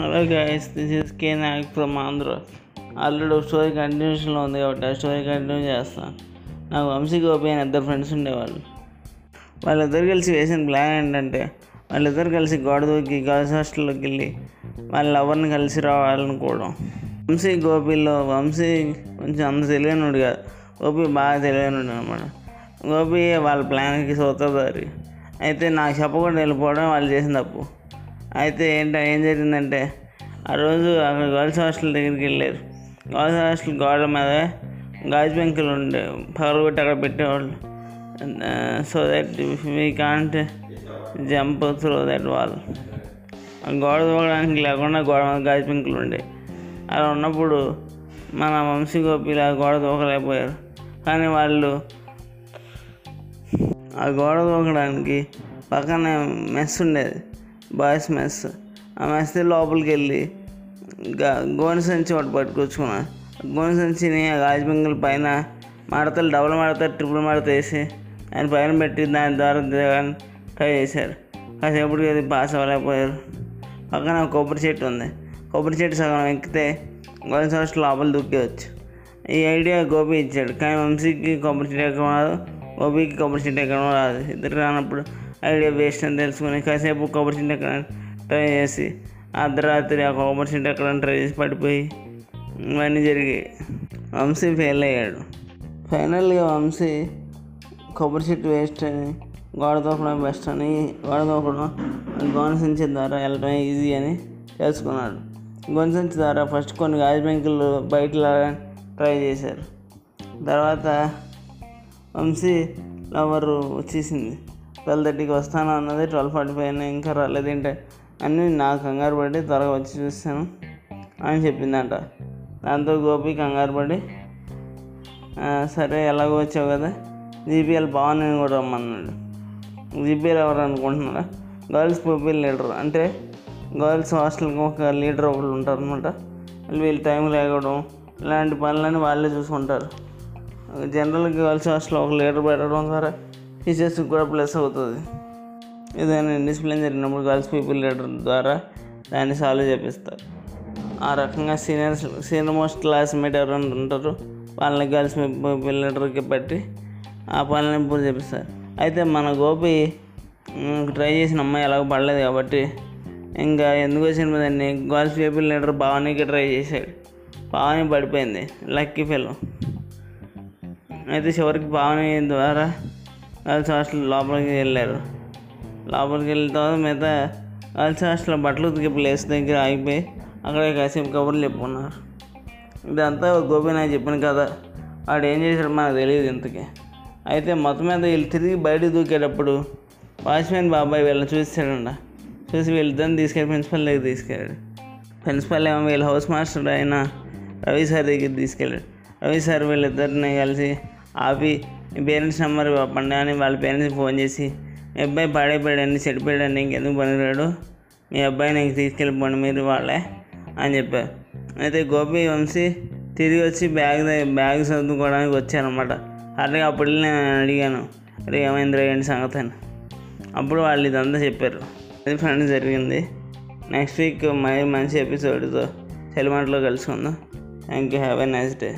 Hello guys this is K Nayak from Andhra already ఒక story కంటిన్యూషన్లో ఉంది కాబట్టి ఆ స్టోరీ కంటిన్యూ చేస్తాను నాకు వంశీ గోపి అని ఇద్దరు ఫ్రెండ్స్ ఉండేవాళ్ళు. వాళ్ళిద్దరు కలిసి వేసిన ప్లాన్ ఏంటంటే వాళ్ళిద్దరు కలిసి గోడ దూకి గర్ల్స్ హాస్టల్లోకి వెళ్ళి వాళ్ళ ఎవరిని కలిసి రావాలనుకోవడం. వంశీ గోపిలో వంశీ కొంచెం అంత తెలియనుడు కాదు. గోపి బాగా తెలియనుడు అనమాట గోపి వాళ్ళ ప్లాన్కి సూత్రధారి అయితే నాకు చెప్పకుండా వెళ్ళిపోవడం వాళ్ళు చేసిన తప్పు. అయితే ఏంట ఏం జరిగిందంటే ఆ రోజు అక్కడ గర్ల్స్ హాస్టల్ దగ్గరికి వెళ్ళారు గర్ల్స్ హాస్టల్ గోడ మీద గాజు పెంకులు ఉండే పగలగొట్టి అక్కడ పెట్టేవాళ్ళు. So that we can't jump through that wall ఆ గోడ దూకడానికి లేకుండా గోడ మీద గాజు పెంకులు ఉండే. అలా ఉన్నప్పుడు మన వంశీ గోపిలా గోడ దూకలేకపోయారు కానీ వాళ్ళు ఆ గోడ దూకడానికి పక్కనే మెస్ ఉండేది. Boys mess. ఆ మెస్ లోపలికి వెళ్ళి గోనె సంచి ఒకటి పట్టుకొచ్చుకున్నా. గోనె సంచిని ఆ గాజు పైన మడతలు డబుల్ మడత ట్రిపుల్ మడత వేసి ఆయన పైన పెట్టి దాని ద్వారా ట్రై చేశారు. కాసేపటికి అది పాస్ అవ్వలేకపోయారు. పక్కన ఒక కొబ్బరి చెట్టు ఉంది. కొబ్బరి చెట్టు సగం ఎక్కితే గర్ల్స్ హాస్టల్ లోపల దూకేవచ్చు ఈ ఐడియా గోపి ఇచ్చాడు. కానీ వంశీకి కొబ్బరి చెట్టు ఎక్కడం రాదు. గోపికి కొబ్బరి చెట్టు ఎక్కడం రాదు. ఇద్దరు రానప్పుడు ఐడియా వేస్ట్ అని తెలుసుకుని కాసేపు కొబ్బరి చెట్టు ఎక్కడానికి ట్రై చేసి అర్ధరాత్రి ఆ కొబ్బరి చెట్టు ఎక్కడ ట్రై చేసి పడిపోయి ఇవన్నీ జరిగాయి వంశీ ఫెయిల్ అయ్యాడు. ఫైనల్గా వంశీ కొబ్బరి చెట్టు వేస్ట్ అని గోడ బెస్ట్ అని గోడ దూకడం గోన సంచి ద్వారా వెళ్ళడం ఈజీ అని తెలుసుకున్నాడు. గోన సంచి ద్వారా ఫస్ట్ కొన్ని గాజు బెంకులు బయట ట్రై చేశారు. తర్వాత వంశీ లవరు వచ్చేసింది. ట్వెల్వ్ థర్టీకి వస్తాను అన్నది ట్వెల్వ్ ఫార్టీ ఫైవ్ ఇంకా రాలేదేంటే? అని నాకు కంగారు పడి త్వరగా వచ్చి చూస్తాను అని చెప్పిందంట. దాంతో గోపి కంగారు పడి సరే ఎలాగో వచ్చావు కదా జీపీఎల్ అని కూడా రమ్మన్నాడు జీపీఎల్ ఎవరు అనుకుంటున్నారా? Girls people leader. అంటే గర్ల్స్ హాస్టల్కి ఒక లీడర్ ఒకళ్ళు ఉంటారు అనమాట వీళ్ళు టైం లేకపోవడం ఇలాంటి పనులని వాళ్ళే చూసుకుంటారు. జనరల్గా గర్ల్స్ హాస్టల్ ఒక లీడర్ పెట్టడం ద్వారా టీచర్స్కి కూడా ప్లస్ అవుతుంది. ఏదైనా డిసిప్లిన్ జరిగినప్పుడు గర్ల్స్ పీపుల్ లీడర్ ద్వారా దాన్ని సాల్వ్ చేపిస్తారు. ఆ రకంగా సీనియర్స్ సీనియర్ మోస్ట్ క్లాస్మేట్ ఎవరైనా ఉంటారు వాళ్ళని గర్ల్స్ పీపుల్ లీడర్కి పెట్టి ఆ పనులను పూర్తి చేపిస్తారు. అయితే మన గోపి ట్రై చేసిన అమ్మాయి ఎలాగో పడలేదు కాబట్టి ఇంకా ఎందుకు వచ్చిన దాన్ని గర్ల్స్ పీపుల్ లీడర్ భావనికి ట్రై చేశాడు. భావని పడిపోయింది. లక్కీ ఫెలో అయితే చివరికి భావని ద్వారా గర్ల్స్ హాస్టల్ లోపలికి వెళ్ళారు. లోపలికి వెళ్ళిన తర్వాత మిగతా గర్ల్స్ హాస్టల్ బట్టలు ఉతికే ప్లేస్ దగ్గర ఆగిపోయి అక్కడే కాసేపు కబుర్లు చెప్పుకున్నారు. ఇదంతా గోపి నాకు చెప్పిన కదా వాడు ఏం చేశాడు మనకు తెలియదు ఇంతకీ. అయితే మొత్తం మీద వీళ్ళు తిరిగి బయటకు దూకేటప్పుడు వాచ్మెన్ బాబాయ్ వీళ్ళని చూసాడంట చూసి వీళ్ళిద్దరిని తీసుకెళ్ళి ప్రిన్సిపల్ దగ్గర తీసుకెళ్ళాడు. ప్రిన్సిపల్ ఏమో వీళ్ళ హౌస్ మాస్టర్ ఆయన రవి సార్ దగ్గర తీసుకెళ్ళాడు. రవి సార్ వీళ్ళిద్దరిని కలిసి ఆపి మీ పేరెంట్స్ నెంబర్ పండి అని వాళ్ళ పేరెంట్స్కి ఫోన్ చేసి మీ అబ్బాయి పాడైపోయాడండి చెడిపోయాడండి ఇంకెందుకు పనిరాడు మీ అబ్బాయి నాకు తీసుకెళ్ళిపోండి మీరు వాళ్ళే అని చెప్పారు. అయితే గోపి వంశీ తిరిగి వచ్చి బ్యాగ్ బ్యాగ్ సర్దుకోవడానికి వచ్చారనమాట అట్లాగే అప్పుడు నేను అడిగాను అరే ఏమైందిరా ఏంటి సంగతి? అని. అప్పుడు వాళ్ళు ఇదంతా చెప్పారు. అది ఫ్రెండ్స్ జరిగింది. నెక్స్ట్ వీక్ మరి మంచి ఎపిసోడ్తో చలిమంటలో కలుసుకుందాం. Thank you have a nice day.